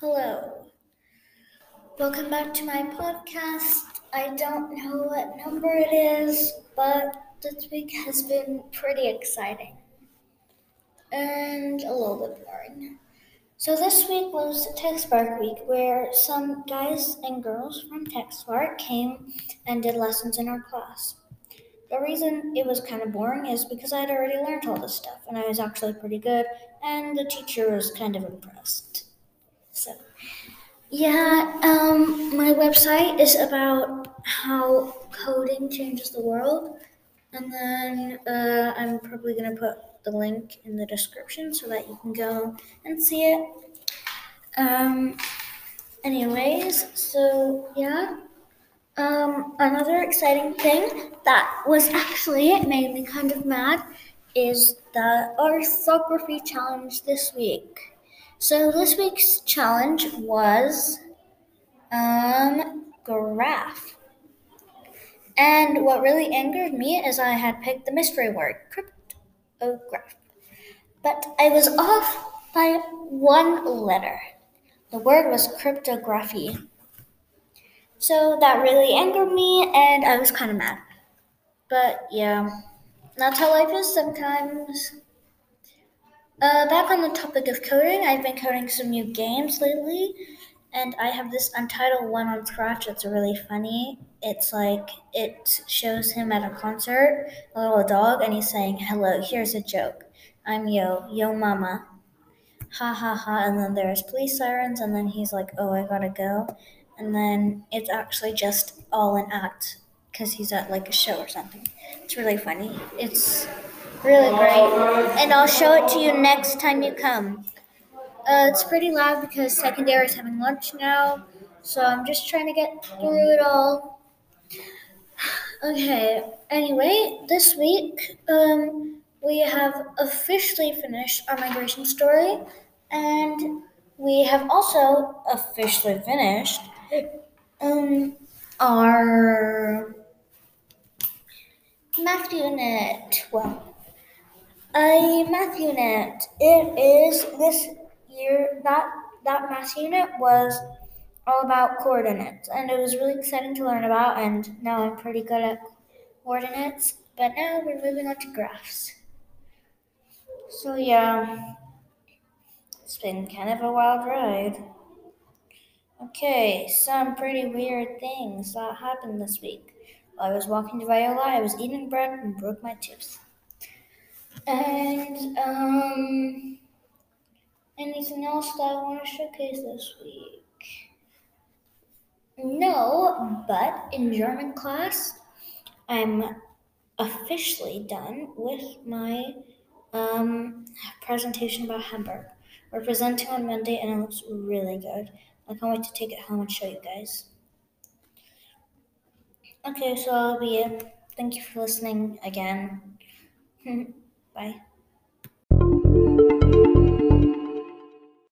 Hello. Welcome back to my podcast. I don't know what number it is, but this week has been pretty exciting and a little bit boring. So, this week was TechSpark week where some guys and girls from TechSpark came and did lessons in our class. The reason it was kind of boring is because I'd already learned all this stuff and I was actually pretty good, and the teacher was kind of impressed. So, yeah, um, my website is about how coding changes the world, and then uh, I'm probably gonna put the link in the description so that you can go and see it. Um, anyways, so yeah. Um, another exciting thing that was actually made me kind of mad is the orthography challenge this week. So this week's challenge was um, graph. And what really angered me is I had picked the mystery word, cryptograph. But I was off by one letter. The word was cryptography. So that really angered me, and I was kind of mad. But yeah, that's how life is sometimes. Uh, back on the topic of coding, I've been coding some new games lately, and I have this untitled one on Scratch that's really funny. It's like it shows him at a concert, a little dog, and he's saying, Hello, here's a joke. I'm Yo, Yo Mama. Ha ha ha, and then there's police sirens, and then he's like, Oh, I gotta go and then it's actually just all an act because he's at like a show or something. It's really funny. It's really great, and I'll show it to you next time you come. Uh, it's pretty loud because secondary is having lunch now, so I'm just trying to get through it all. Okay. Anyway, this week um, we have officially finished our migration story, and we have also officially finished um, our math unit. Well, a math unit. It is this year that that math unit was all about coordinates, and it was really exciting to learn about. And now I'm pretty good at coordinates. But now we're moving on to graphs. So yeah, it's been kind of a wild ride. Okay, some pretty weird things that happened this week. While I was walking to Viola, I was eating bread and broke my tooth. And, um, anything else that I want to showcase this week? No, but in German class, I'm officially done with my um, presentation about Hamburg. We're presenting on Monday and it looks really good. I can't wait to take it home and show you guys. Okay, so that'll be it. Thank you for listening again. Bye.